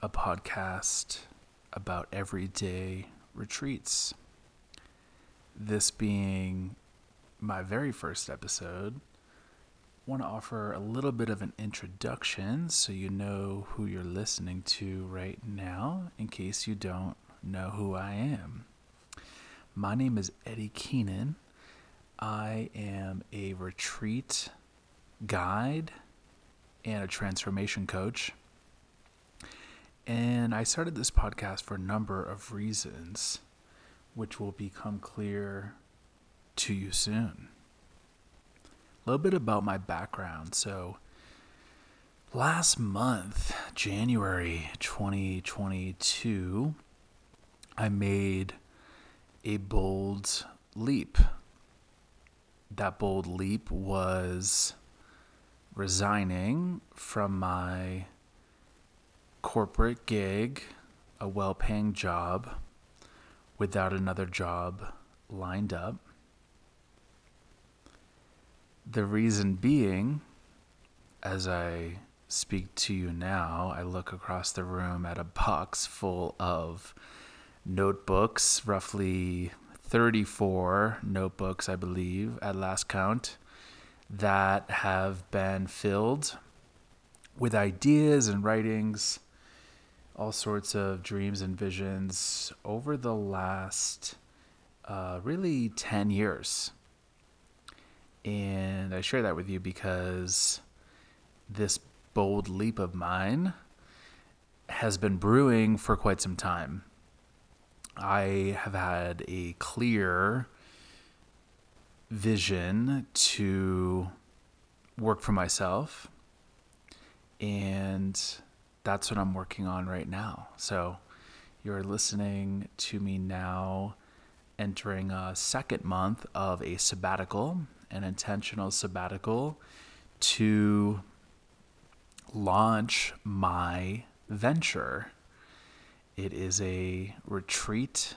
a podcast about everyday retreats. This being my very first episode, I want to offer a little bit of an introduction so you know who you're listening to right now, in case you don't know who I am. My name is Eddie Keenan. I am a retreat guide and a transformation coach. And I started this podcast for a number of reasons, which will become clear to you soon. A little bit about my background. So, last month, January 2022, I made a bold leap. That bold leap was resigning from my corporate gig, a well paying job, without another job lined up. The reason being, as I speak to you now, I look across the room at a box full of notebooks, roughly 34 notebooks, I believe, at last count that have been filled with ideas and writings, all sorts of dreams and visions over the last uh, really 10 years. And I share that with you because this bold leap of mine has been brewing for quite some time. I have had a clear vision to work for myself. And that's what I'm working on right now. So you're listening to me now entering a second month of a sabbatical, an intentional sabbatical to launch my venture. It is a retreat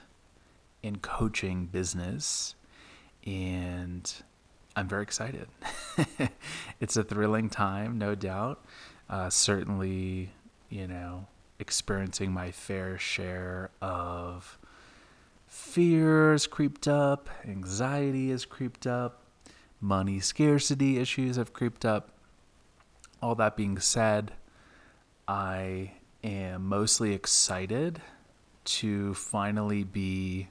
in coaching business and I'm very excited. it's a thrilling time, no doubt. Uh, certainly, you know, experiencing my fair share of fears creeped up, anxiety has creeped up, money scarcity issues have creeped up. All that being said, I am mostly excited to finally be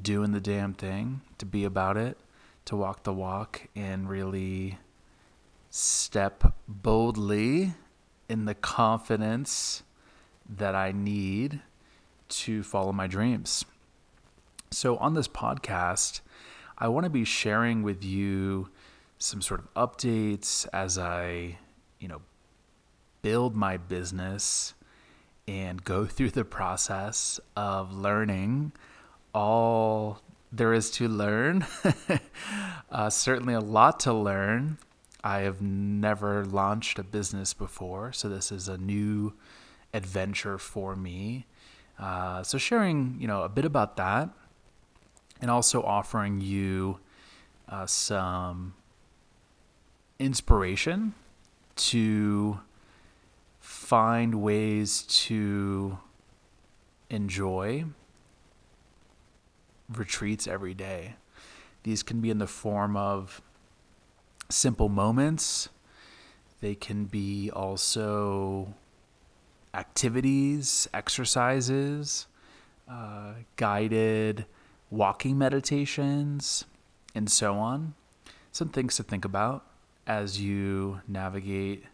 doing the damn thing, to be about it, to walk the walk, and really step boldly in the confidence that I need to follow my dreams. So, on this podcast, I want to be sharing with you some sort of updates as I, you know, build my business and go through the process of learning all there is to learn. uh, certainly a lot to learn. I have never launched a business before, so this is a new adventure for me. Uh, so sharing, you know, a bit about that, and also offering you uh, some inspiration to find ways to enjoy retreats every day. These can be in the form of simple moments, they can be also activities, exercises, uh, guided walking meditations, and so on. Some things to think about as you navigate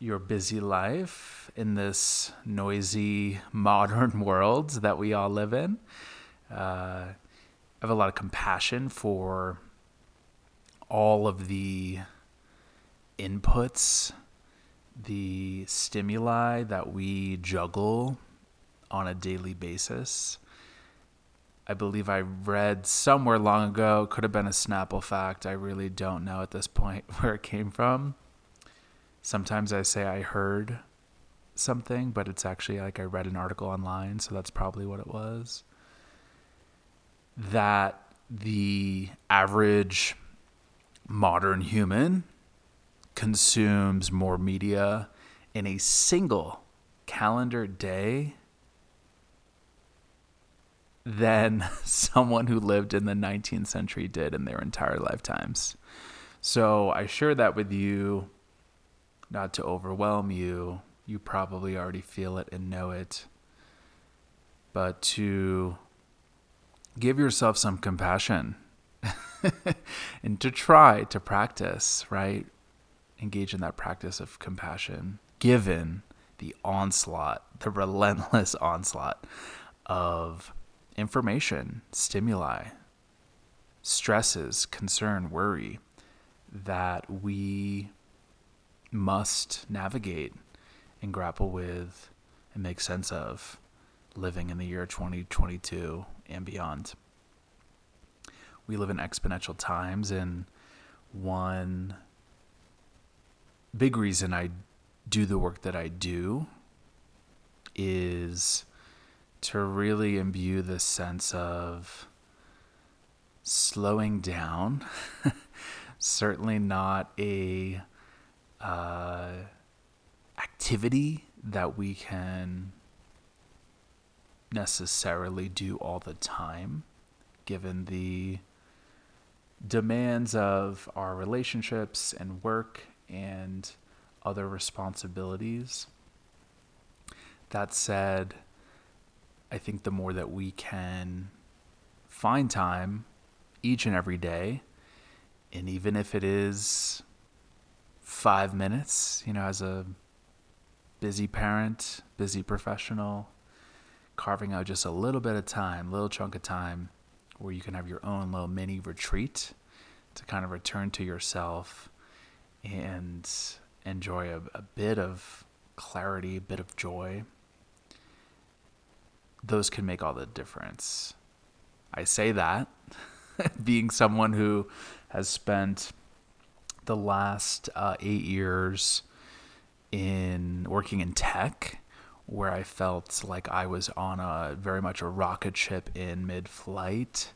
your busy life in this noisy modern world that we all live in. Uh, I have a lot of compassion for all of the inputs, the stimuli that we juggle on a daily basis. I believe I read somewhere long ago, could have been a Snapple fact. I really don't know at this point where it came from. Sometimes I say I heard something, but it's actually like I read an article online, so that's probably what it was that the average modern human consumes more media in a single calendar day than someone who lived in the 19th century did in their entire lifetimes. So I share that with you not to overwhelm you. You probably already feel it and know it. But to give yourself some compassion and to try to practice, right? Engage in that practice of compassion, given the onslaught, the relentless onslaught of information, stimuli, stresses, concern, worry that we must navigate and grapple with and make sense of living in the year 2022 and beyond. We live in exponential times, and one big reason I do the work that I do is to really imbue this sense of slowing down. Certainly not a uh, activity that we can necessarily do all the time, given the demands of our relationships and work and other responsibilities. That said, I think the more that we can find time each and every day, and even if it is five minutes, you know, as a busy parent, busy professional, carving out just a little bit of time, little chunk of time where you can have your own little mini retreat to kind of return to yourself and enjoy a, a bit of clarity, a bit of joy. Those can make all the difference. I say that being someone who has spent the last uh, eight years in working in tech, where I felt like I was on a very much a rocket ship in mid flight,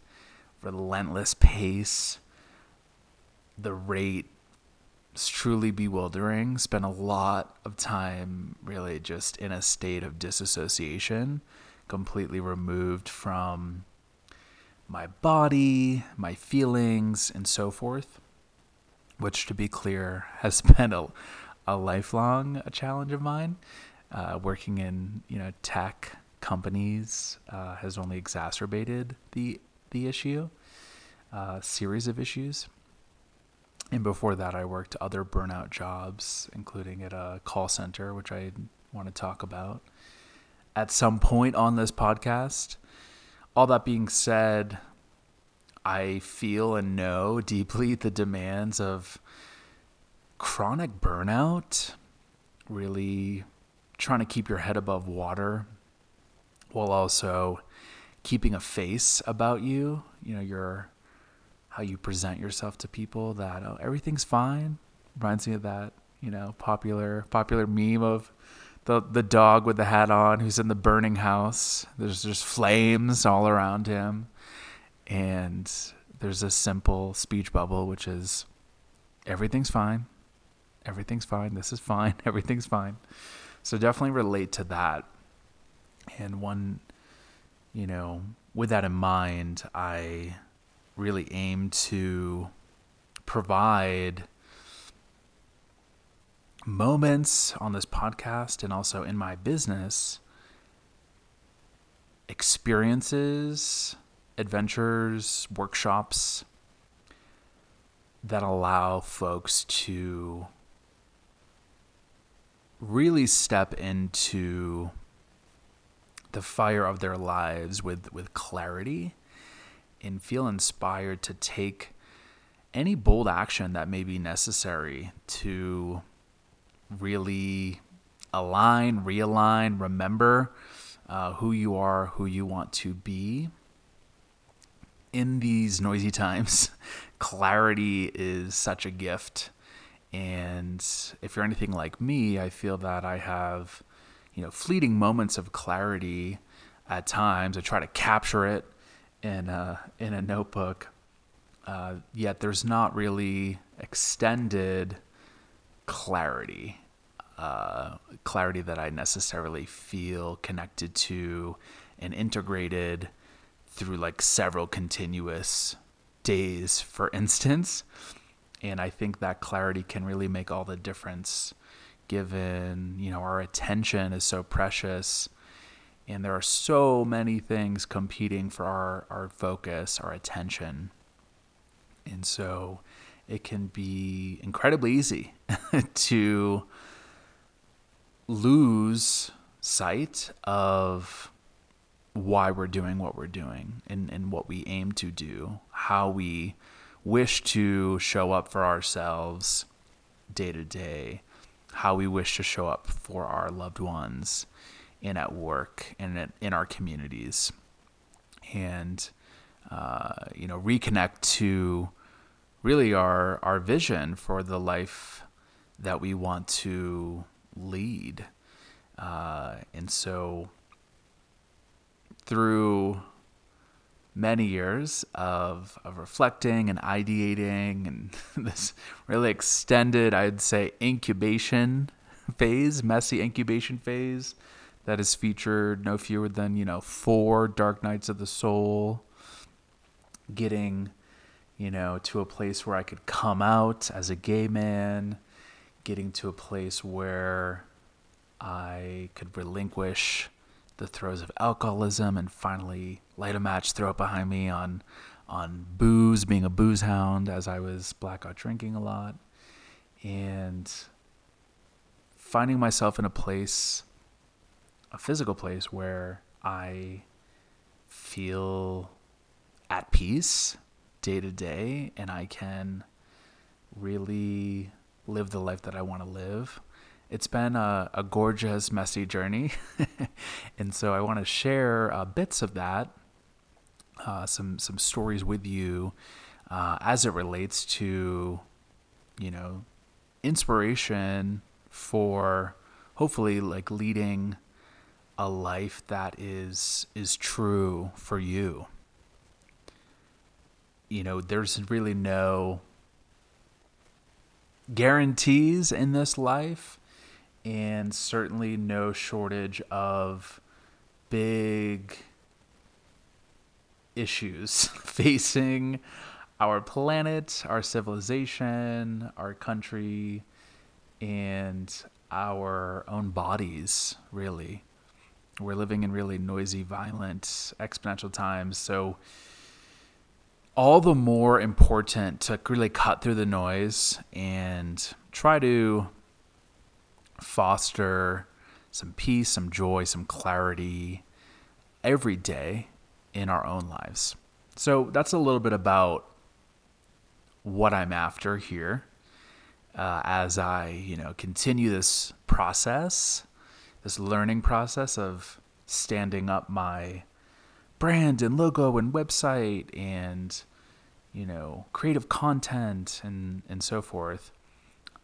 relentless pace. The rate is truly bewildering. Spent a lot of time really just in a state of disassociation, completely removed from my body, my feelings, and so forth which to be clear has been a, a lifelong challenge of mine. Uh, working in you know tech companies uh, has only exacerbated the the issue, uh, series of issues. And before that, I worked other burnout jobs, including at a call center, which I want to talk about at some point on this podcast. All that being said, I feel and know deeply the demands of chronic burnout, really trying to keep your head above water while also keeping a face about you, you know, your how you present yourself to people that oh, everything's fine. Reminds me of that, you know, popular popular meme of the the dog with the hat on who's in the burning house. There's just flames all around him. And there's a simple speech bubble which is everything's fine. Everything's fine. This is fine. Everything's fine so definitely relate to that. And one you know with that in mind i really aim to provide moments on this podcast and also in my business experiences adventures, workshops that allow folks to really step into the fire of their lives with, with clarity and feel inspired to take any bold action that may be necessary to really align, realign, remember uh, who you are, who you want to be, in these noisy times, clarity is such a gift. And if you're anything like me, I feel that I have, you know, fleeting moments of clarity at times. I try to capture it in a, in a notebook. Uh, yet there's not really extended clarity, uh, clarity that I necessarily feel connected to and integrated through like several continuous days, for instance. And I think that clarity can really make all the difference given, you know, our attention is so precious and there are so many things competing for our, our focus, our attention. And so it can be incredibly easy to lose sight of why we're doing what we're doing and, and what we aim to do, how we wish to show up for ourselves day to day, how we wish to show up for our loved ones and at work and in our communities. And, uh, you know, reconnect to really our, our vision for the life that we want to lead. Uh, and so, through many years of, of reflecting and ideating and this really extended, I'd say, incubation phase, messy incubation phase that has featured no fewer than, you know, four Dark Nights of the Soul, getting, you know, to a place where I could come out as a gay man, getting to a place where I could relinquish the throes of alcoholism and finally light a match, throw it behind me on on booze, being a booze hound as I was blackout drinking a lot, and finding myself in a place, a physical place where I feel at peace day to day and I can really live the life that I want to live it's been a, a gorgeous, messy journey. and so I want to share uh, bits of that, uh, some, some stories with you uh, as it relates to, you know, inspiration for hopefully like leading a life that is is true for you. You know, there's really no guarantees in this life and certainly no shortage of big issues facing our planet, our civilization, our country, and our own bodies, really. We're living in really noisy, violent, exponential times. So, all the more important to really cut through the noise and try to foster some peace, some joy, some clarity every day in our own lives. So that's a little bit about what I'm after here uh, as I, you know, continue this process, this learning process of standing up my brand and logo and website and you know creative content and and so forth.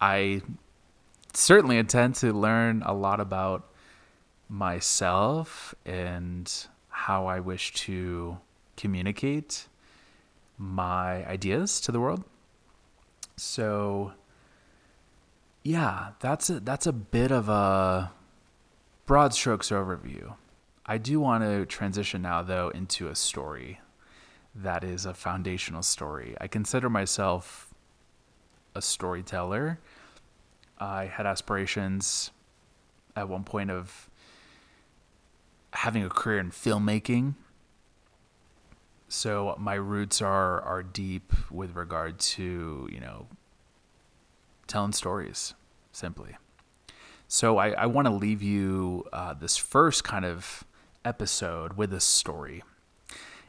I certainly intend to learn a lot about myself and how I wish to communicate my ideas to the world. So yeah, that's a, that's a bit of a broad strokes overview. I do want to transition now though into a story that is a foundational story. I consider myself a storyteller I had aspirations at one point of having a career in filmmaking. So my roots are are deep with regard to you know telling stories simply. So I, I want to leave you uh, this first kind of episode with a story.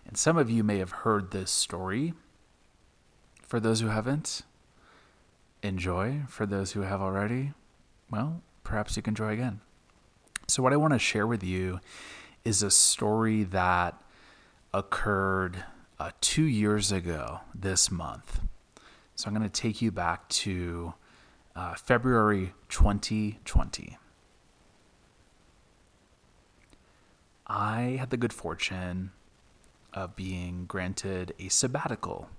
And some of you may have heard this story. For those who haven't, enjoy. For those who have already, well, perhaps you can enjoy again. So, what I want to share with you is a story that occurred uh, two years ago this month. So, I'm going to take you back to uh, February 2020. I had the good fortune of being granted a sabbatical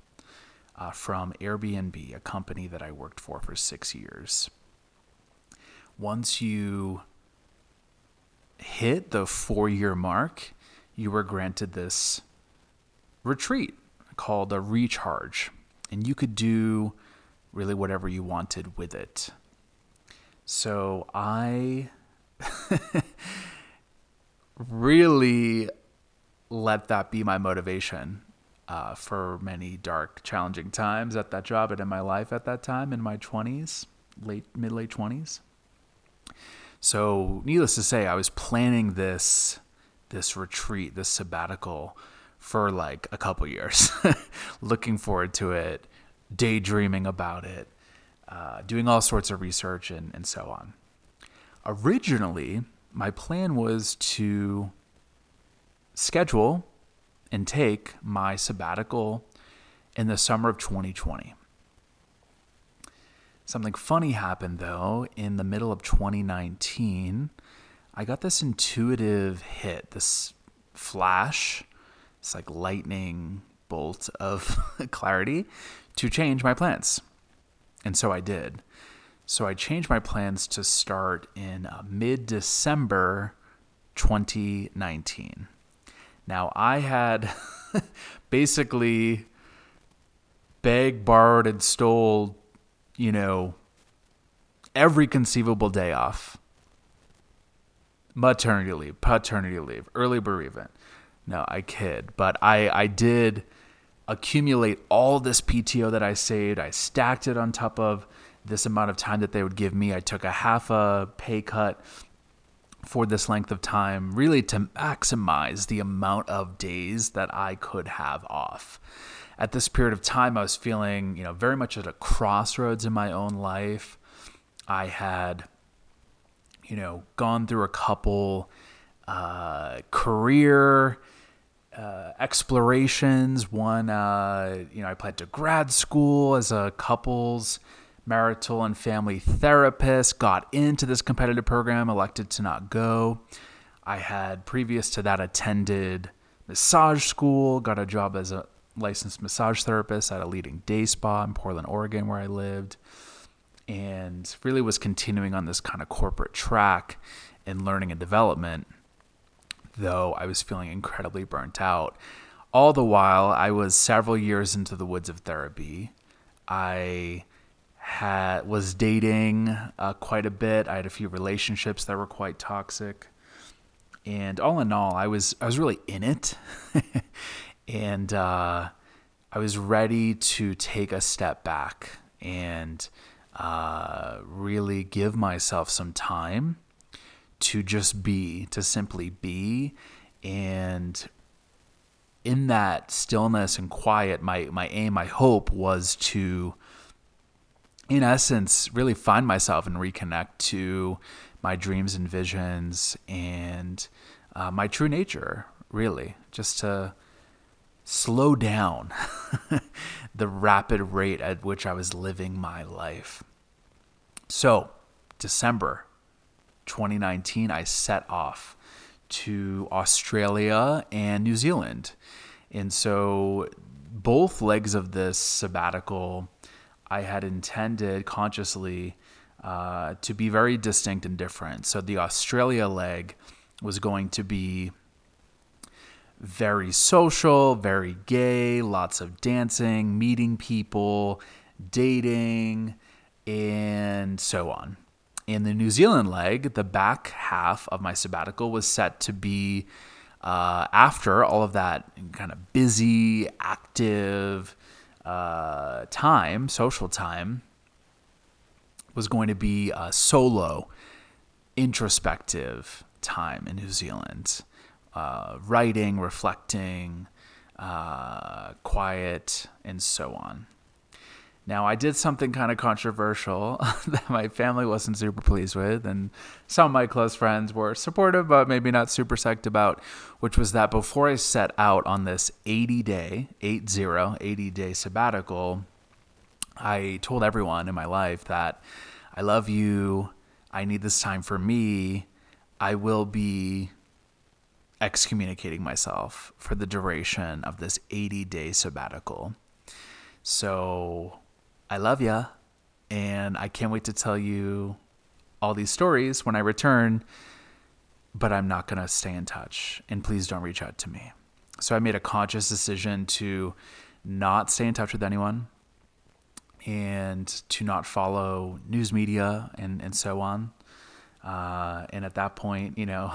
uh, from Airbnb, a company that I worked for for six years. once you hit the four year mark, you were granted this retreat called a recharge. And you could do really whatever you wanted with it. So I really let that be my motivation uh, for many dark, challenging times at that job and in my life at that time in my 20s, late, mid late 20s. So, needless to say, I was planning this this retreat, this sabbatical for like a couple years, looking forward to it, daydreaming about it, uh, doing all sorts of research and, and so on. Originally, my plan was to schedule and take my sabbatical in the summer of 2020. Something funny happened though in the middle of 2019. I got this intuitive hit, this flash, it's like lightning bolt of clarity to change my plans. And so I did. So I changed my plans to start in uh, mid December 2019. Now, I had basically begged, borrowed, and stole, you know, every conceivable day off maternity leave, paternity leave, early bereavement. No, I kid. But I, I did accumulate all this PTO that I saved. I stacked it on top of this amount of time that they would give me. I took a half a pay cut for this length of time, really to maximize the amount of days that I could have off. At this period of time, I was feeling, you know, very much at a crossroads in my own life. I had, you know, gone through a couple uh, career uh, explorations. One, uh, you know, I applied to grad school as a couples marital and family therapist, got into this competitive program, elected to not go. I had previous to that attended massage school, got a job as a licensed massage therapist at a leading day spa in Portland, Oregon, where I lived, and really was continuing on this kind of corporate track in learning and development, though I was feeling incredibly burnt out. All the while, I was several years into the woods of therapy. I had was dating uh, quite a bit. I had a few relationships that were quite toxic, and all in all, I was I was really in it, and uh, I was ready to take a step back and uh, really give myself some time to just be, to simply be, and in that stillness and quiet, my my aim, my hope was to in essence, really find myself and reconnect to my dreams and visions and uh, my true nature, really, just to slow down the rapid rate at which I was living my life. So, December 2019, I set off to Australia and New Zealand. And so, both legs of this sabbatical I had intended consciously uh, to be very distinct and different. So the Australia leg was going to be very social, very gay, lots of dancing, meeting people, dating, and so on. In the New Zealand leg, the back half of my sabbatical was set to be uh, after all of that kind of busy, active, uh, time, social time, was going to be a solo, introspective time in New Zealand. Uh, writing, reflecting, uh, quiet, and so on. Now, I did something kind of controversial that my family wasn't super pleased with, and some of my close friends were supportive, but maybe not super psyched about, which was that before I set out on this 80 day, 80, 80 day sabbatical, I told everyone in my life that I love you, I need this time for me, I will be excommunicating myself for the duration of this 80 day sabbatical. So I love ya, and I can't wait to tell you all these stories when I return, but I'm not going to stay in touch. And please don't reach out to me. So I made a conscious decision to not stay in touch with anyone and to not follow news media and, and so on. Uh, and at that point, you know,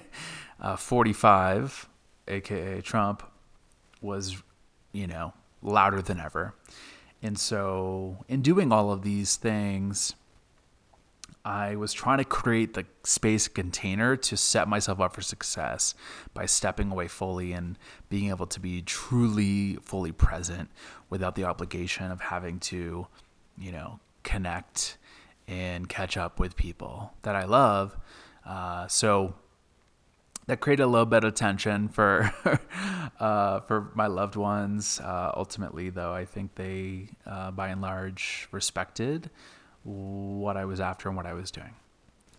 uh, 45, aka Trump, was, you know, louder than ever. And so, in doing all of these things, I was trying to create the space container to set myself up for success by stepping away fully and being able to be truly fully present without the obligation of having to, you know, connect and catch up with people that I love. Uh, so that created a little bit of tension for uh, for my loved ones. Uh, ultimately, though, I think they, uh, by and large, respected what I was after and what I was doing.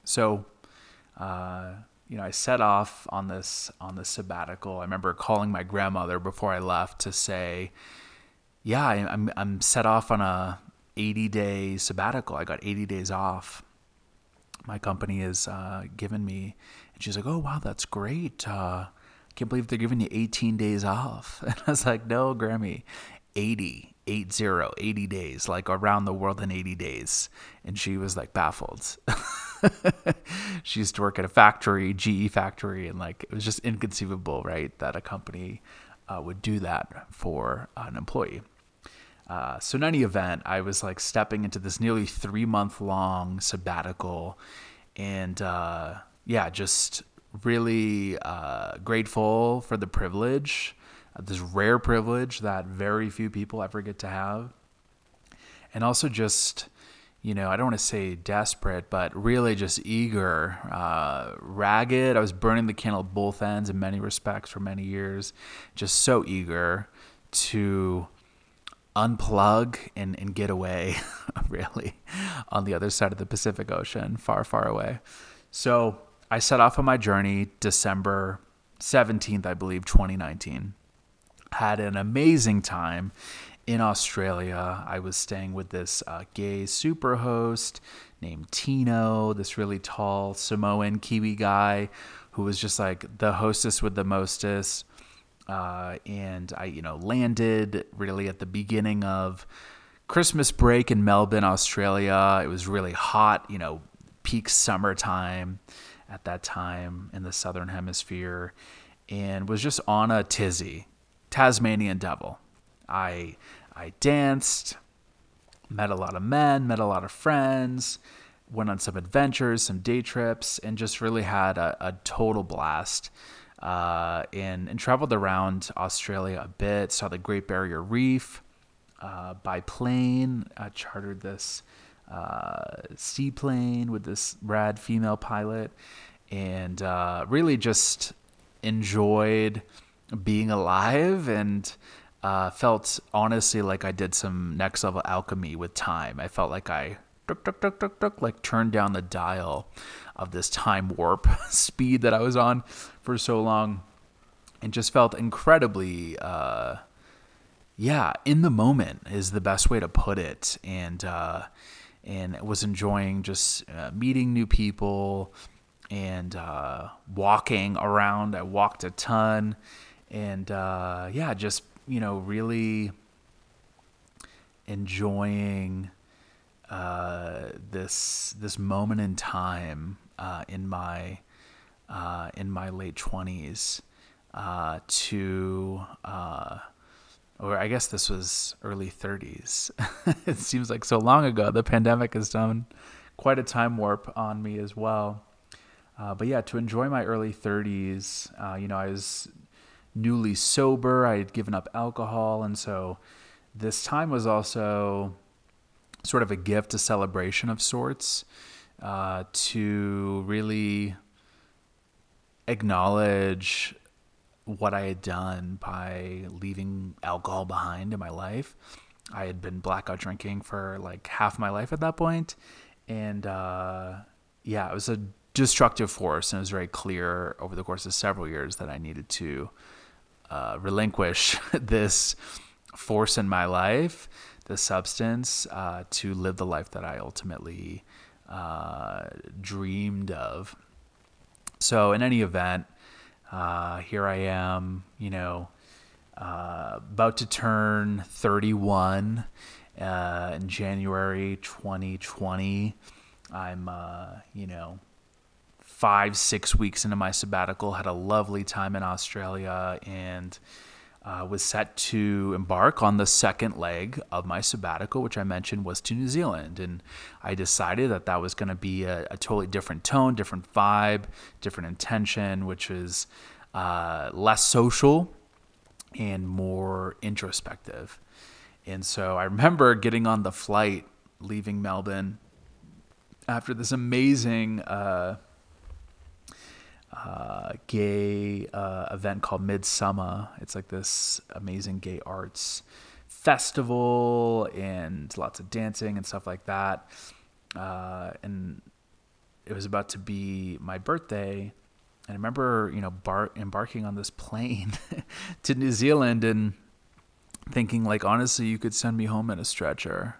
So, uh, you know, I set off on this on this sabbatical. I remember calling my grandmother before I left to say, "Yeah, I'm I'm set off on a 80 day sabbatical. I got 80 days off. My company has uh, given me." And she's like, "Oh wow, that's great. Uh, can't believe they're giving you 18 days off." And I was like, "No, Grammy, 80." eight zero, 80 days, like around the world in 80 days. And she was like baffled. she used to work at a factory, GE factory, and like it was just inconceivable, right, that a company uh, would do that for an employee. Uh, so in any event, I was like stepping into this nearly three month long sabbatical, and uh, yeah, just really uh, grateful for the privilege this rare privilege that very few people ever get to have. And also just, you know, I don't want to say desperate, but really just eager, uh, ragged. I was burning the candle at both ends in many respects for many years. Just so eager to unplug and, and get away, really, on the other side of the Pacific Ocean, far, far away. So I set off on my journey December 17th, I believe, 2019 had an amazing time in Australia. I was staying with this uh, gay super host named Tino, this really tall Samoan Kiwi guy who was just like the hostess with the mostest. Uh, and I, you know, landed really at the beginning of Christmas break in Melbourne, Australia. It was really hot, you know, peak summertime at that time in the southern hemisphere, and was just on a tizzy Tasmanian Devil. I I danced, met a lot of men, met a lot of friends, went on some adventures, some day trips, and just really had a, a total blast. Uh, and, and traveled around Australia a bit, saw the Great Barrier Reef uh, by plane, chartered this uh, seaplane with this rad female pilot, and uh, really just enjoyed being alive and uh, felt honestly like I did some next level alchemy with time. I felt like I duck, duck, duck, duck, duck, like turned down the dial of this time warp speed that I was on for so long and just felt incredibly uh, yeah in the moment is the best way to put it and uh, and was enjoying just uh, meeting new people and uh, walking around. I walked a ton and uh, yeah, just you know, really enjoying uh, this this moment in time uh, in my uh, in my late twenties to or I guess this was early thirties. it seems like so long ago. The pandemic has done quite a time warp on me as well. Uh, but yeah, to enjoy my early 30s, uh, you know, I was newly sober. I had given up alcohol. And so this time was also sort of a gift, a celebration of sorts, uh, to really acknowledge what I had done by leaving alcohol behind in my life. I had been blackout drinking for like half my life at that point, and uh, yeah, it was a destructive force, and it was very clear over the course of several years that I needed to uh, relinquish this force in my life, the substance, uh, to live the life that I ultimately uh, dreamed of. So, in any event, uh, here I am, you know, uh, about to turn 31 uh, in January 2020. I'm, uh, you know, five, six weeks into my sabbatical, had a lovely time in Australia, and uh, was set to embark on the second leg of my sabbatical, which I mentioned was to New Zealand. And I decided that that was going to be a, a, totally different tone, different vibe, different intention, which is uh, less social and more introspective. And so I remember getting on the flight leaving Melbourne after this amazing uh, uh, gay uh, event called Midsumma. It's like this amazing gay arts festival and lots of dancing and stuff like that. Uh, and it was about to be my birthday. And I remember, you know, bar- embarking on this plane to New Zealand and thinking, like, honestly, you could send me home in a stretcher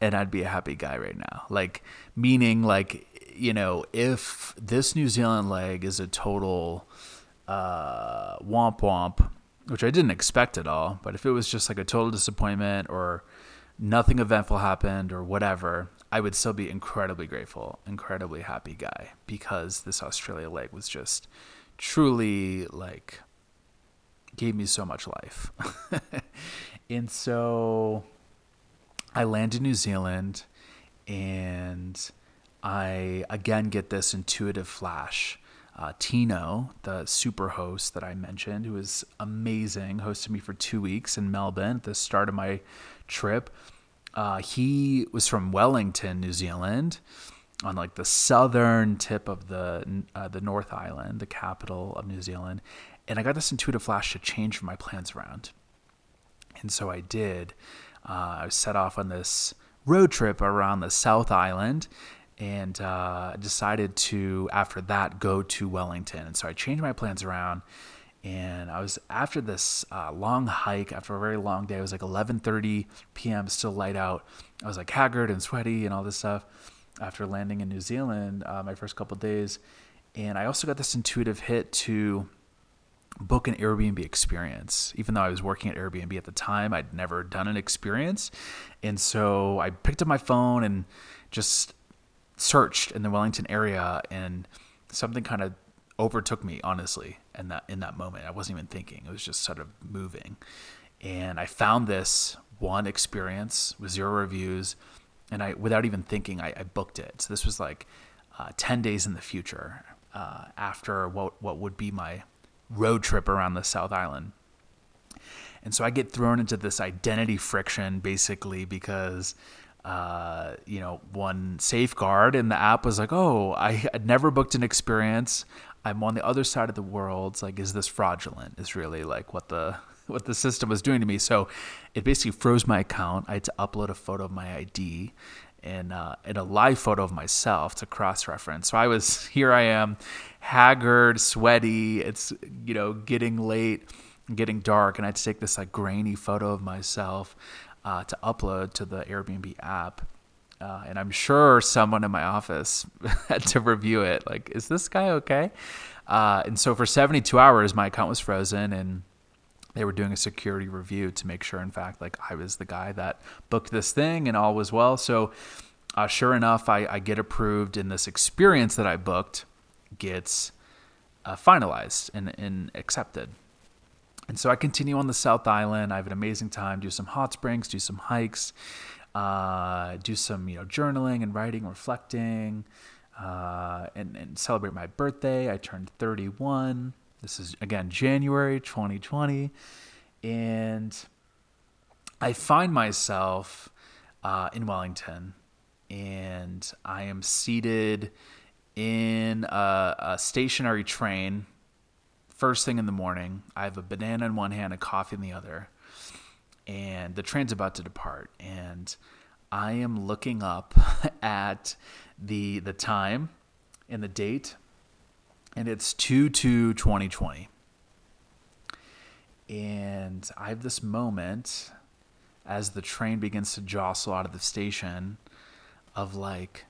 and I'd be a happy guy right now. Like, meaning, like, you know, if this New Zealand leg is a total uh, womp womp, which I didn't expect at all, but if it was just like a total disappointment or nothing eventful happened or whatever, I would still be incredibly grateful, incredibly happy guy because this Australia leg was just truly like gave me so much life. and so I landed New Zealand and I again get this intuitive flash. Uh, Tino, the super host that I mentioned, who was amazing, hosted me for two weeks in Melbourne at the start of my trip. Uh, he was from Wellington, New Zealand, on like the southern tip of the uh, the North Island, the capital of New Zealand, and I got this intuitive flash to change my plans around, and so I did. Uh, I set off on this road trip around the South Island, and uh, decided to after that go to Wellington. And so I changed my plans around, and I was after this uh, long hike, after a very long day. It was like 11:30 p.m. still light out. I was like haggard and sweaty and all this stuff after landing in New Zealand uh, my first couple days, and I also got this intuitive hit to book an Airbnb experience. Even though I was working at Airbnb at the time, I'd never done an experience. And so I picked up my phone and just searched in the Wellington area, and something kind of overtook me, honestly, in that in that moment. I wasn't even thinking; it was just sort of moving, and I found this one experience with zero reviews, and I, without even thinking, I, I booked it. So this was like uh, ten days in the future uh, after what what would be my road trip around the South Island. And so I get thrown into this identity friction basically because uh, you know, one safeguard and the app was like, oh, I had never booked an experience. I'm on the other side of the world. It's like, is this fraudulent? Is really like what the what the system was doing to me. So it basically froze my account. I had to upload a photo of my ID and uh, and a live photo of myself to cross reference. So I was here. I am, haggard, sweaty. It's you know getting late, getting dark, and I had to take this like grainy photo of myself uh, to upload to the Airbnb app. Uh, and I'm sure someone in my office had to review it. Like, is this guy okay? Uh, and so for 72 hours, my account was frozen, and they were doing a security review to make sure, in fact, like I was the guy that booked this thing and all was well. So, uh, sure enough, I, I, get approved, and this experience that I booked gets uh, finalized and, and accepted. And so I continue on the South Island. I have an amazing time. Do some hot springs, do some hikes, uh, do some you know journaling and writing, reflecting, uh, and, and celebrate my birthday. I turned 31. This is again January 2020, and I find myself uh, in Wellington, and I am seated in a, a stationary train first thing in the morning. I have a banana in one hand, a coffee in the other, and the train's about to depart. And I am looking up at the the time and the date, and it's 2 2 2020. And I have this moment as the train begins to jostle out of the station of like,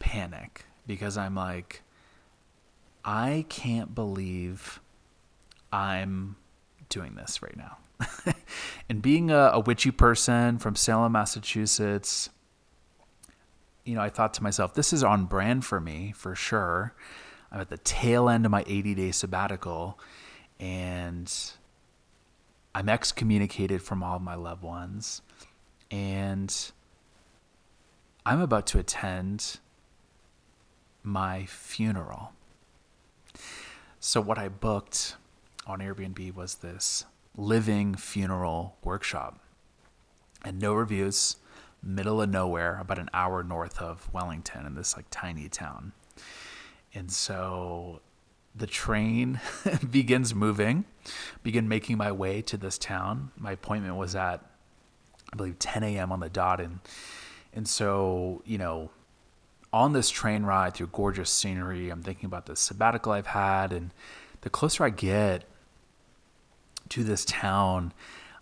panic because I'm like, I can't believe I'm doing this right now. and being a, a witchy person from Salem, Massachusetts, you know, I thought to myself, this is on brand for me for sure. I'm at the tail end of my 80 day sabbatical and I'm excommunicated from all my loved ones. And I'm about to attend my funeral. So, what I booked on Airbnb was this living funeral workshop and no reviews, middle of nowhere, about an hour north of Wellington in this like tiny town. And so the train begins moving, begin making my way to this town. My appointment was at, I believe, 10 a.m. on the dot. And, and so, you know, on this train ride through gorgeous scenery, I'm thinking about the sabbatical I've had. And the closer I get to this town,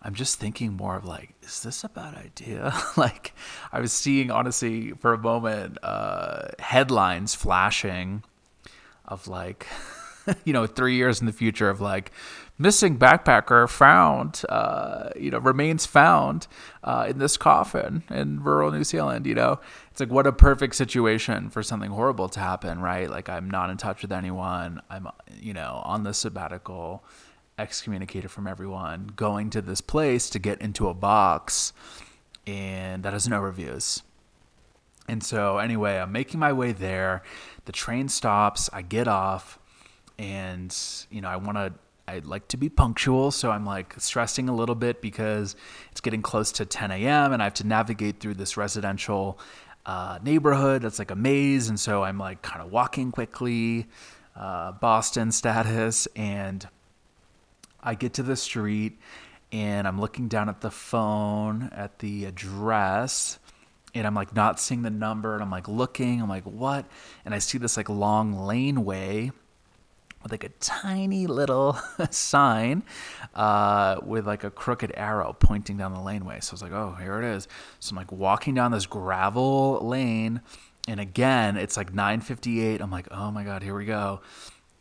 I'm just thinking more of like, is this a bad idea? like, I was seeing, honestly, for a moment, uh, headlines flashing of like, you know, three years in the future of like, missing backpacker found, uh, you know, remains found uh, in this coffin in rural New Zealand. You know, it's like what a perfect situation for something horrible to happen, right? Like I'm not in touch with anyone. I'm, you know, on the sabbatical, excommunicated from everyone, going to this place to get into a box, and that has no reviews. And so, anyway, I'm making my way there. The train stops. I get off, and you know, I want to. I like to be punctual, so I'm like stressing a little bit because it's getting close to 10 a.m. and I have to navigate through this residential uh, neighborhood that's like a maze, and so I'm like kind of walking quickly, uh, Boston status, and I get to the street and I'm looking down at the phone at the address and I'm like not seeing the number and I'm like looking, I'm like, what? And I see this like long laneway with like a tiny little sign uh, with like a crooked arrow pointing down the laneway. So I was like, oh, here it is. So I'm like walking down this gravel lane. And again, it's like 958. I'm like, oh my God, here we go.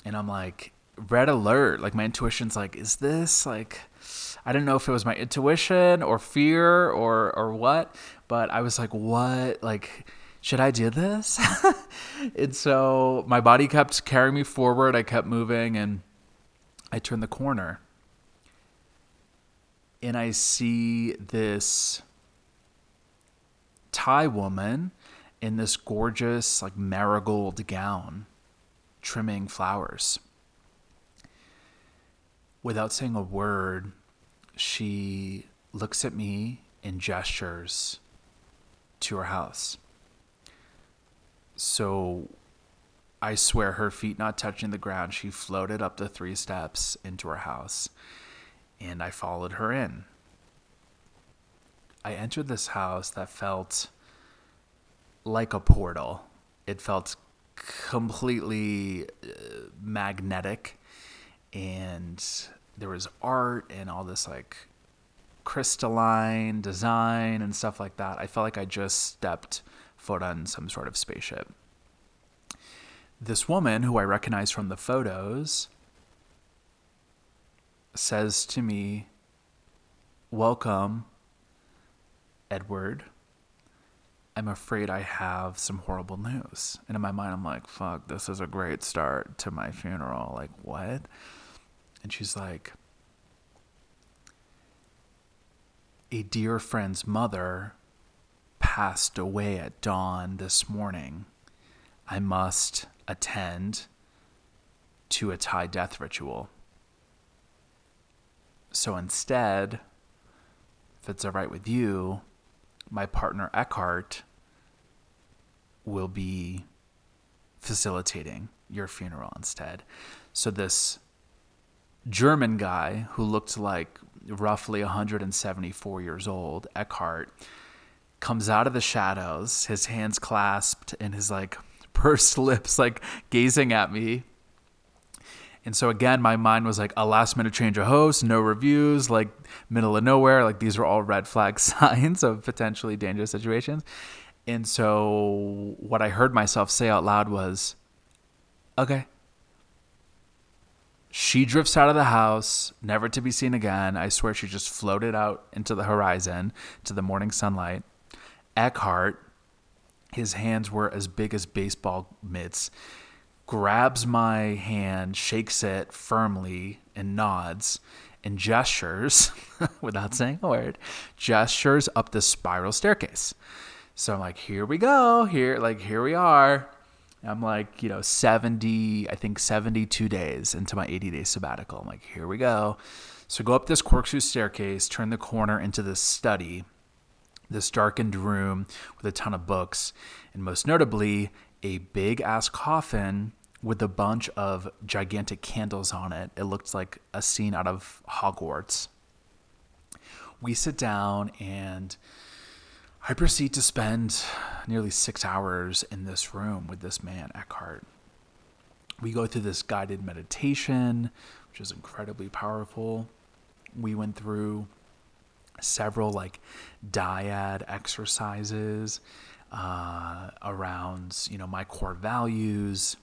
And I'm like, red alert. Like my intuition's like, is this like I don't know if it was my intuition or fear or or what, but I was like, what? Like, should I do this? and so my body kept carrying me forward. I kept moving and I turned the corner. And I see this Thai woman in this gorgeous, like marigold gown, trimming flowers. Without saying a word, she looks at me and gestures to her house. So I swear her feet not touching the ground, she floated up the three steps into her house and I followed her in. I entered this house that felt like a portal. It felt completely uh, magnetic and there was art and all this like crystalline design and stuff like that. I felt like I just stepped foot on some sort of spaceship. This woman, who I recognize from the photos, says to me, Welcome, Edward. I'm afraid I have some horrible news. And in my mind, I'm like, fuck, this is a great start to my funeral. Like, what? And she's like, a dear friend's mother passed away at dawn this morning. I must attend to a Thai death ritual. So instead, if it's all right with you, my partner Eckhart will be facilitating your funeral instead. So this German guy who looked like roughly 174 years old, Eckhart, comes out of the shadows, his hands clasped and his like pursed lips like gazing at me. And so again, my mind was like a last minute change of host, no reviews, like middle of nowhere. Like these are all red flag signs of potentially dangerous situations. And so what I heard myself say out loud was, okay. She drifts out of the house, never to be seen again. I swear she just floated out into the horizon to the morning sunlight. Eckhart, his hands were as big as baseball mitts, grabs my hand, shakes it firmly, and nods and gestures, without saying a word, gestures up the spiral staircase. So I'm like, here we go, here, like, here we are. I'm like, you know, 70, I think 72 days into my 80 day sabbatical. I'm like, here we go. So go up this corkscrew staircase, turn the corner into this study, this darkened room with a ton of books, and most notably, a big ass coffin with a bunch of gigantic candles on it. It looked like a scene out of Hogwarts. We sit down and I proceed to spend nearly six hours in this room with this man, Eckhart. We go through this guided meditation, which is incredibly powerful. We went through several like dyad exercises uh, around, you know, my core values,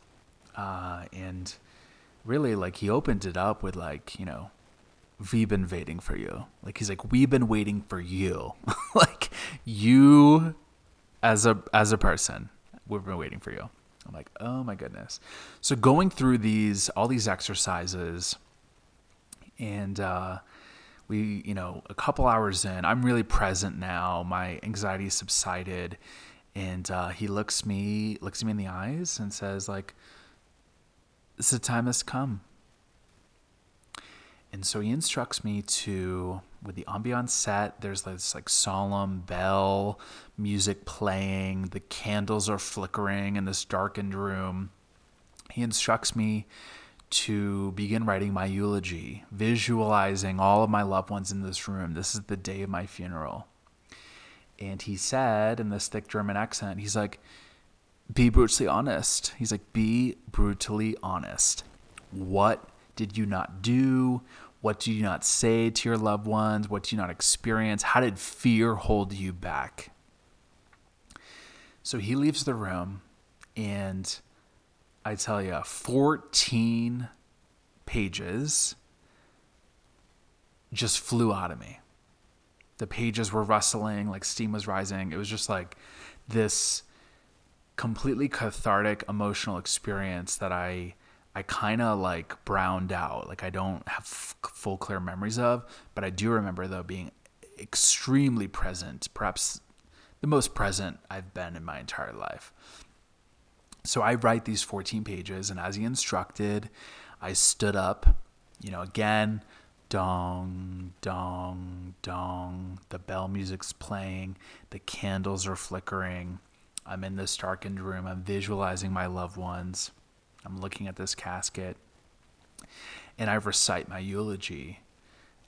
uh, and really like he opened it up with like, you know, we've been waiting for you. Like he's like, we've been waiting for you. like you as a as a person, we've been waiting for you. I'm like, oh my goodness. So going through these all these exercises and uh we, you know, a couple hours in, I'm really present now. My anxiety subsided and uh, he looks me looks me in the eyes and says like the time has come and so he instructs me to, with the ambiance set, there's this like solemn bell music playing, the candles are flickering in this darkened room. He instructs me to begin writing my eulogy, visualizing all of my loved ones in this room. This is the day of my funeral. And he said in this thick German accent, he's like, be brutally honest. He's like, be brutally honest. What did you not do? What do you not say to your loved ones? What do you not experience? How did fear hold you back? So he leaves the room, and I tell you, 14 pages just flew out of me. The pages were rustling, like steam was rising. It was just like this completely cathartic emotional experience that I I kind of like browned out. Like I don't have f- full clear memories of, but I do remember though being extremely present, perhaps the most present I've been in my entire life. So I write these 14 pages, and as he instructed, I stood up. You know, again, dong, dong, dong. The bell music's playing, the candles are flickering. I'm in this darkened room. I'm visualizing my loved ones. I'm looking at this casket and I recite my eulogy.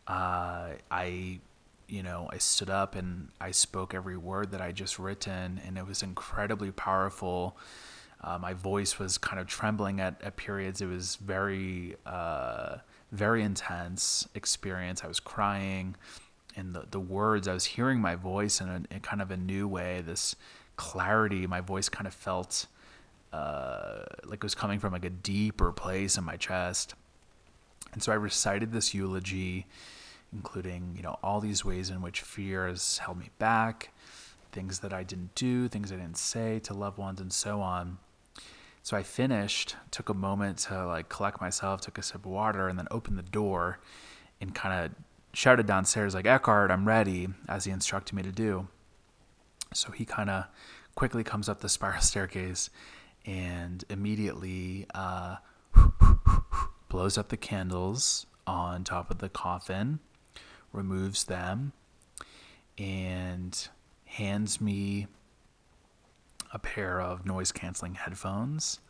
Uh, I, you know, I stood up and I spoke every word that I just written, and it was incredibly powerful. Uh, my voice was kind of trembling at, at periods. It was very, uh, very intense experience. I was crying, and the, the words, I was hearing my voice in, a, in kind of a new way, this clarity. My voice kind of felt uh, like it was coming from like a deeper place in my chest. And so I recited this eulogy, including, you know, all these ways in which fear has held me back, things that I didn't do, things I didn't say to loved ones, and so on. So I finished, took a moment to like collect myself, took a sip of water, and then opened the door and kind of shouted downstairs, like, Eckhart, I'm ready, as he instructed me to do. So he kind of quickly comes up the spiral staircase and immediately uh, blows up the candles on top of the coffin, removes them, and hands me a pair of noise canceling headphones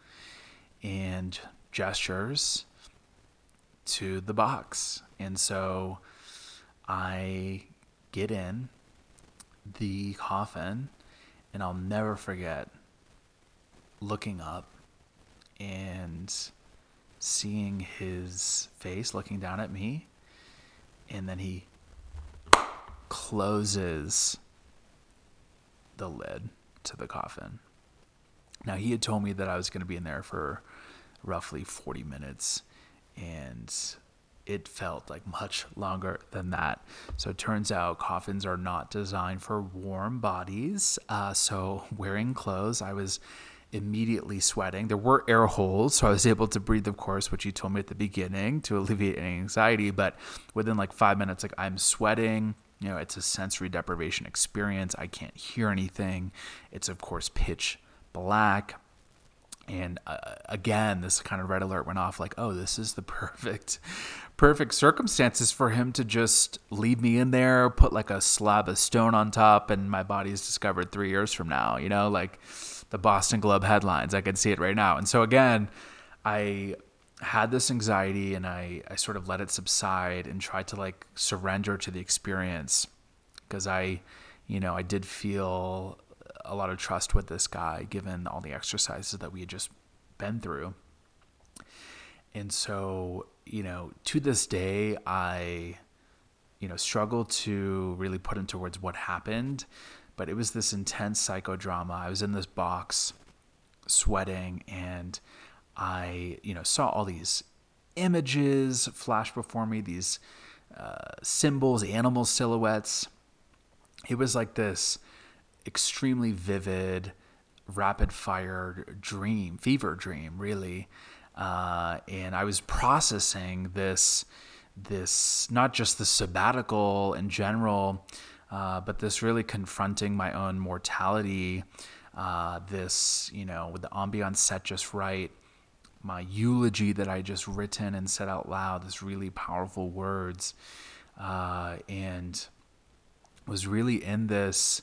and gestures to the box. And so I get in the coffin, and I'll never forget looking up and seeing his face looking down at me. And then he closes the lid. to the coffin. Now, he had told me that I was going to be in there for roughly 40 minutes, and it felt like much longer than that. So it turns out coffins are not designed for warm bodies. Uh, so wearing clothes, I was immediately sweating. There were air holes, so I was able to breathe, of course, which you told me at the beginning to alleviate any anxiety. But within like five minutes, like I'm sweating. You know, it's a sensory deprivation experience. I can't hear anything. It's, of course, pitch black. And uh, again, this kind of red alert went off like, oh, this is the perfect, perfect circumstances for him to just leave me in there, put like a slab of stone on top, and my body is discovered three years from now. You know, like the Boston Globe headlines. I can see it right now. And so again, I had this anxiety and I, I sort of let it subside and tried to like surrender to the experience because I, you know, I did feel a lot of trust with this guy given all the exercises that we had just been through. And so, you know, to this day, I, you know, struggle to really put into words what happened, but it was this intense psychodrama. I was in this box sweating and I, you know, saw all these images flash before me, these uh, symbols, animal silhouettes. It was like this extremely vivid, rapid fire dream, fever dream, really. Uh, and I was processing this, this not just the sabbatical in general, uh, but this really confronting my own mortality. Uh, this, you know, with the ambiance set just right, my eulogy that I just written and said out loud, this really powerful words, uh, and was really in this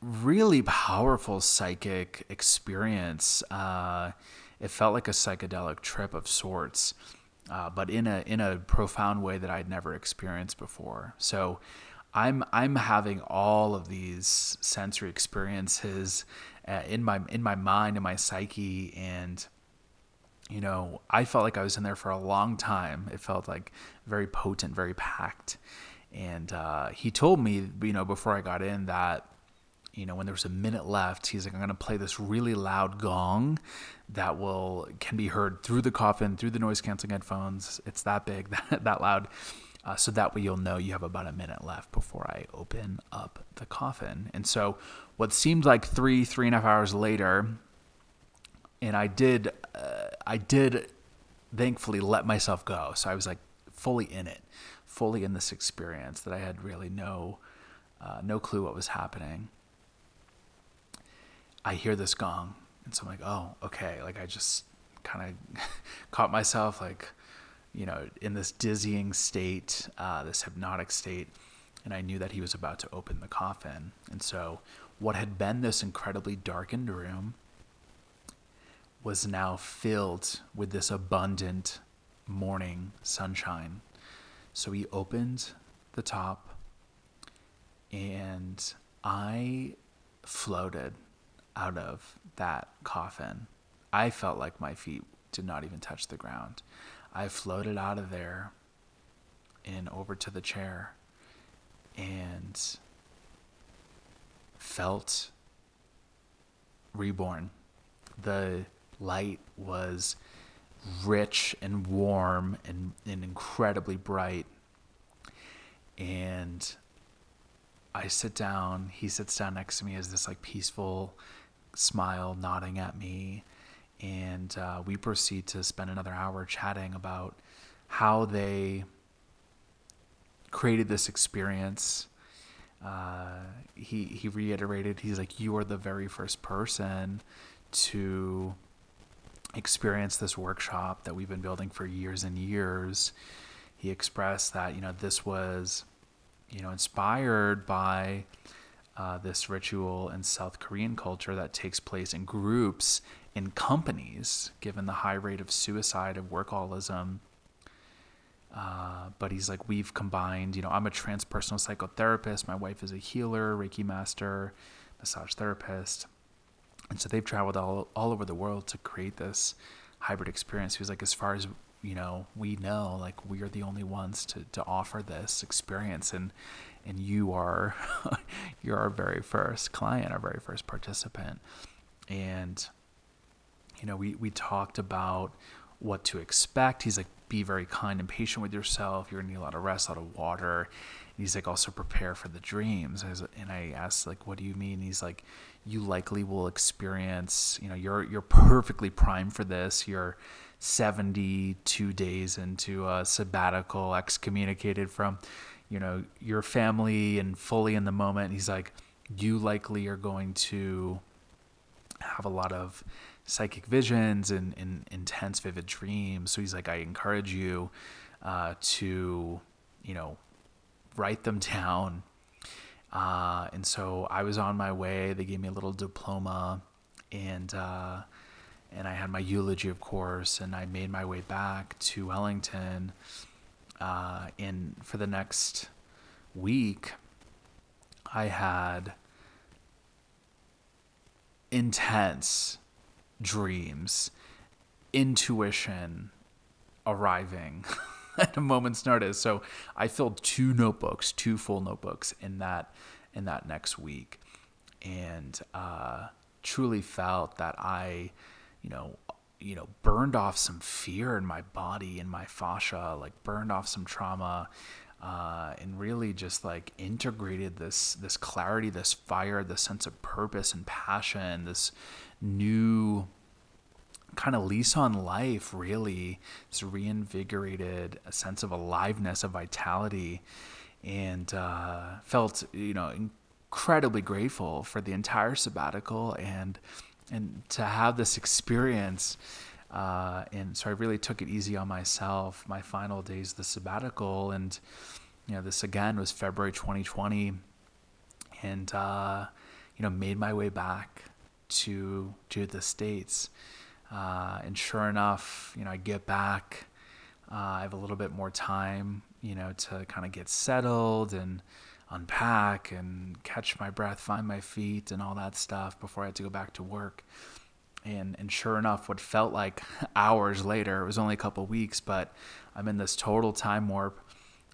really powerful psychic experience. Uh, it felt like a psychedelic trip of sorts, uh, but in a in a profound way that I'd never experienced before. So. I'm I'm having all of these sensory experiences uh, in my in my mind and my psyche, and you know I felt like I was in there for a long time. It felt like very potent, very packed. And uh, he told me, you know, before I got in that you know, when there was a minute left, he's like, I'm going to play this really loud gong that will can be heard through the coffin, through the noise canceling headphones. It's that big, that, that loud. Uh, so that way you'll know you have about a minute left before I open up the coffin. And so what seemed like three, three and a half hours later, and I did, uh, I did thankfully let myself go. So I was like fully in it, fully in this experience that I had really no, uh, no clue what was happening. I hear this gong, and so I'm like, oh, okay. Like I just kind of caught myself like, you know, in this dizzying state, uh, this hypnotic state, and I knew that he was about to open the coffin. And so, what had been this incredibly darkened room was now filled with this abundant morning sunshine. So he opened the top, and I floated out of that coffin, I felt like my feet did not even touch the ground. I floated out of there and over to the chair and felt reborn. The light was rich and warm and, and incredibly bright. And I sit down, he sits down next to me as this like peaceful smile, nodding at me. And uh, we proceed to spend another hour chatting about how they created this experience. Uh, he he reiterated, he's like, "You are the very first person to experience this workshop that we've been building for years and years." He expressed that you know this was, you know, inspired by uh, this ritual in South Korean culture that takes place in groups in companies, given the high rate of suicide of workaholism. Uh, but he's like, we've combined, you know, I'm a transpersonal psychotherapist. My wife is a healer, Reiki master, massage therapist. And so they've traveled all, all over the world to create this hybrid experience. He was like, as far as, you know, we know, like, we are the only ones to, to offer this experience. And and you are you're our very first client, our very first participant. And you know, we we talked about what to expect. He's like, be very kind and patient with yourself. You're gonna need a lot of rest, a lot of water. And he's like, also prepare for the dreams. And I asked, like, what do you mean? He's like, you likely will experience. You know, you're you're perfectly primed for this. You're 72 days into a sabbatical, excommunicated from, you know, your family and fully in the moment. He's like, you likely are going to have a lot of psychic visions and, and intense, vivid dreams. So he's like, I encourage you uh, to, you know, write them down. Uh, and so I was on my way. They gave me a little diploma, and uh, and I had my eulogy, of course. And I made my way back to Wellington. Uh, and for the next week, I had intense dreams, intuition arriving at a moment's notice. So I filled two notebooks, two full notebooks in that in that next week, and uh, truly felt that I, you know, you know, burned off some fear in my body, in my fascia, like burned off some trauma. Uh, and really just like integrated this this clarity, this fire, this sense of purpose and passion, this new kind of lease on life, really. This reinvigorated a sense of aliveness, of vitality, and uh, felt, you know, incredibly grateful for the entire sabbatical and and to have this experience. Uh, and so I really took it easy on myself. My final days of the sabbatical, and you know, this again was February 2020, and uh, you know, made my way back to to the states. Uh, and sure enough, you know, I get back. Uh, I have a little bit more time, you know, to kind of get settled and unpack and catch my breath, find my feet, and all that stuff before I had to go back to work. And and sure enough, what felt like hours later, it was only a couple weeks, but I'm in this total time warp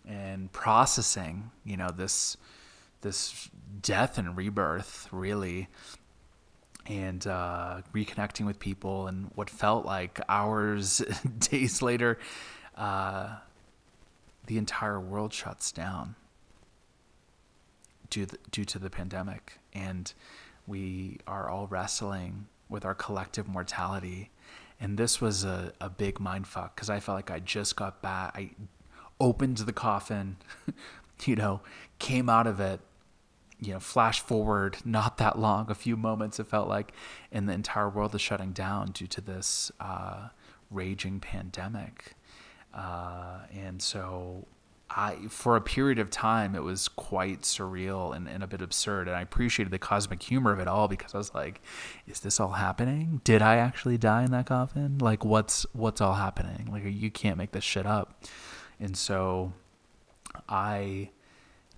and processing, you know, this this death and rebirth really and uh, reconnecting with people and what felt like hours days later uh, the entire world shuts down due, the, due to the pandemic and we are all wrestling with our collective mortality and this was a, a big mind fuck because i felt like i just got back i opened the coffin you know came out of it you know, flash forward not that long, a few moments, it felt like, and the entire world is shutting down due to this uh, raging pandemic. Uh, and so I, for a period of time, it was quite surreal and, and a bit absurd. And I appreciated the cosmic humor of it all because I was like, is this all happening? Did I actually die in that coffin? Like, what's, what's all happening? Like, you can't make this shit up. And so I,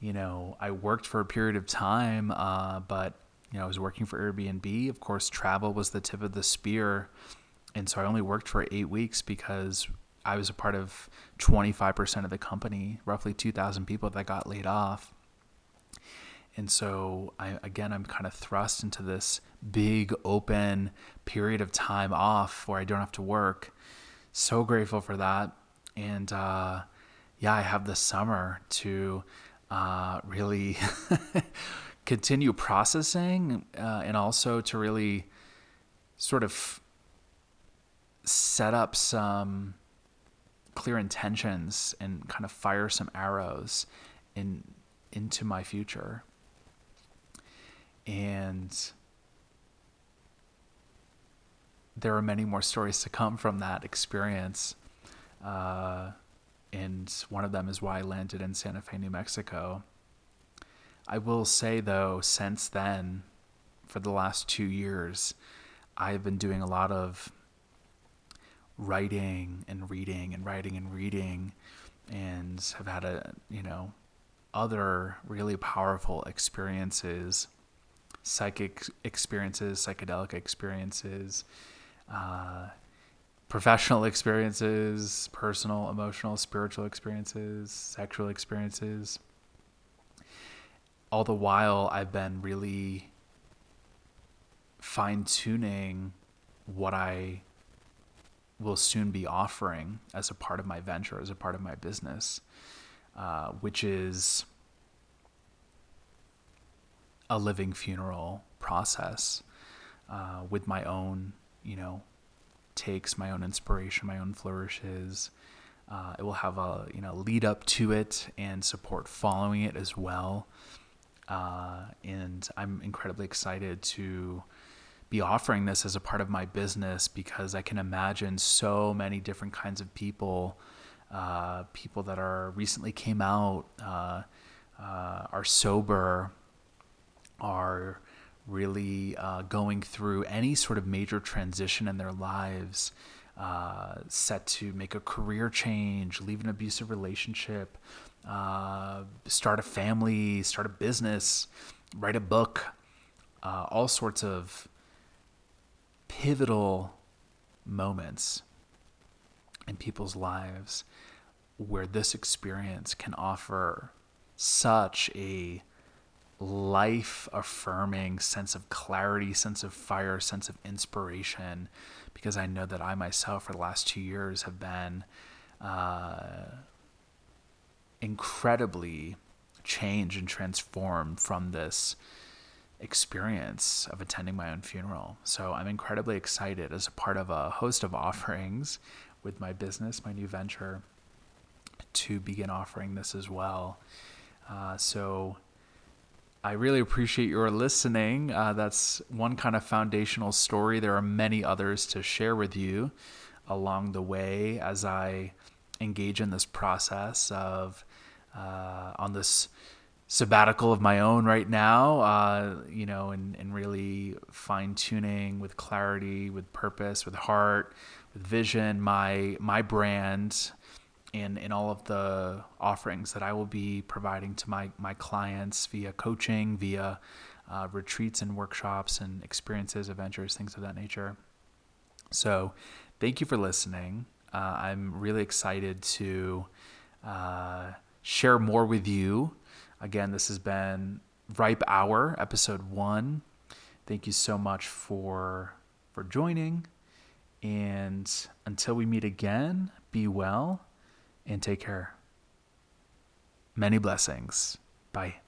you know, I worked for a period of time, uh, but you know, I was working for Airbnb. Of course, travel was the tip of the spear, and so I only worked for eight weeks because I was a part of 25% of the company, roughly 2,000 people that got laid off. And so, I, again, I'm kind of thrust into this big open period of time off where I don't have to work. So grateful for that. And uh, yeah, I have the summer to uh, really continue processing uh, and also to really sort of set up some clear intentions and kind of fire some arrows in into my future and there are many more stories to come from that experience uh, and one of them is why I landed in Santa Fe, New Mexico. I will say, though, since then, for the last two years, I've been doing a lot of writing and reading and writing and reading, and have had a, you know, other really powerful experiences, psychic experiences, psychedelic experiences, uh, professional experiences, personal, emotional, spiritual experiences, sexual experiences. all the while, I've been really fine tuning what I will soon be offering as a part of my venture, as a part of my business, uh, which is a living funeral process uh, with my own, you know, takes, my own inspiration, my own flourishes. Uh, it will have a you know lead up to it and support following it as well. Uh, and I'm incredibly excited to be offering this as a part of my business because I can imagine so many different kinds of people, uh, people that are recently came out, uh, uh, are sober, are really uh, going through any sort of major transition in their lives, uh, set to make a career change, leave an abusive relationship, uh, start a family, start a business, write a book, all sorts of pivotal moments in people's lives where this experience can offer such a life affirming sense of clarity, sense of fire, sense of inspiration, because I know that I myself, for the last two years, have been uh, incredibly changed and transformed from this experience of attending my own funeral. So I'm incredibly excited as a part of a host of offerings with my business, my new venture, to begin offering this as well. Uh, so I really appreciate your listening. Uh, that's one kind of foundational story. There are many others to share with you along the way as I engage in this process of uh, on this sabbatical of my own right now, uh, you know, and, and really fine tuning with clarity, with purpose, with heart, with vision, my my brand and in all of the offerings that I will be providing to my my clients via coaching, via uh, retreats and workshops and experiences, adventures, things of that nature. So, thank you for listening. Uh, I'm really excited to uh, share more with you Again, this has been Ripe Hour, episode one. Thank you so much for for joining. And until we meet again, be well and take care. Many blessings. Bye.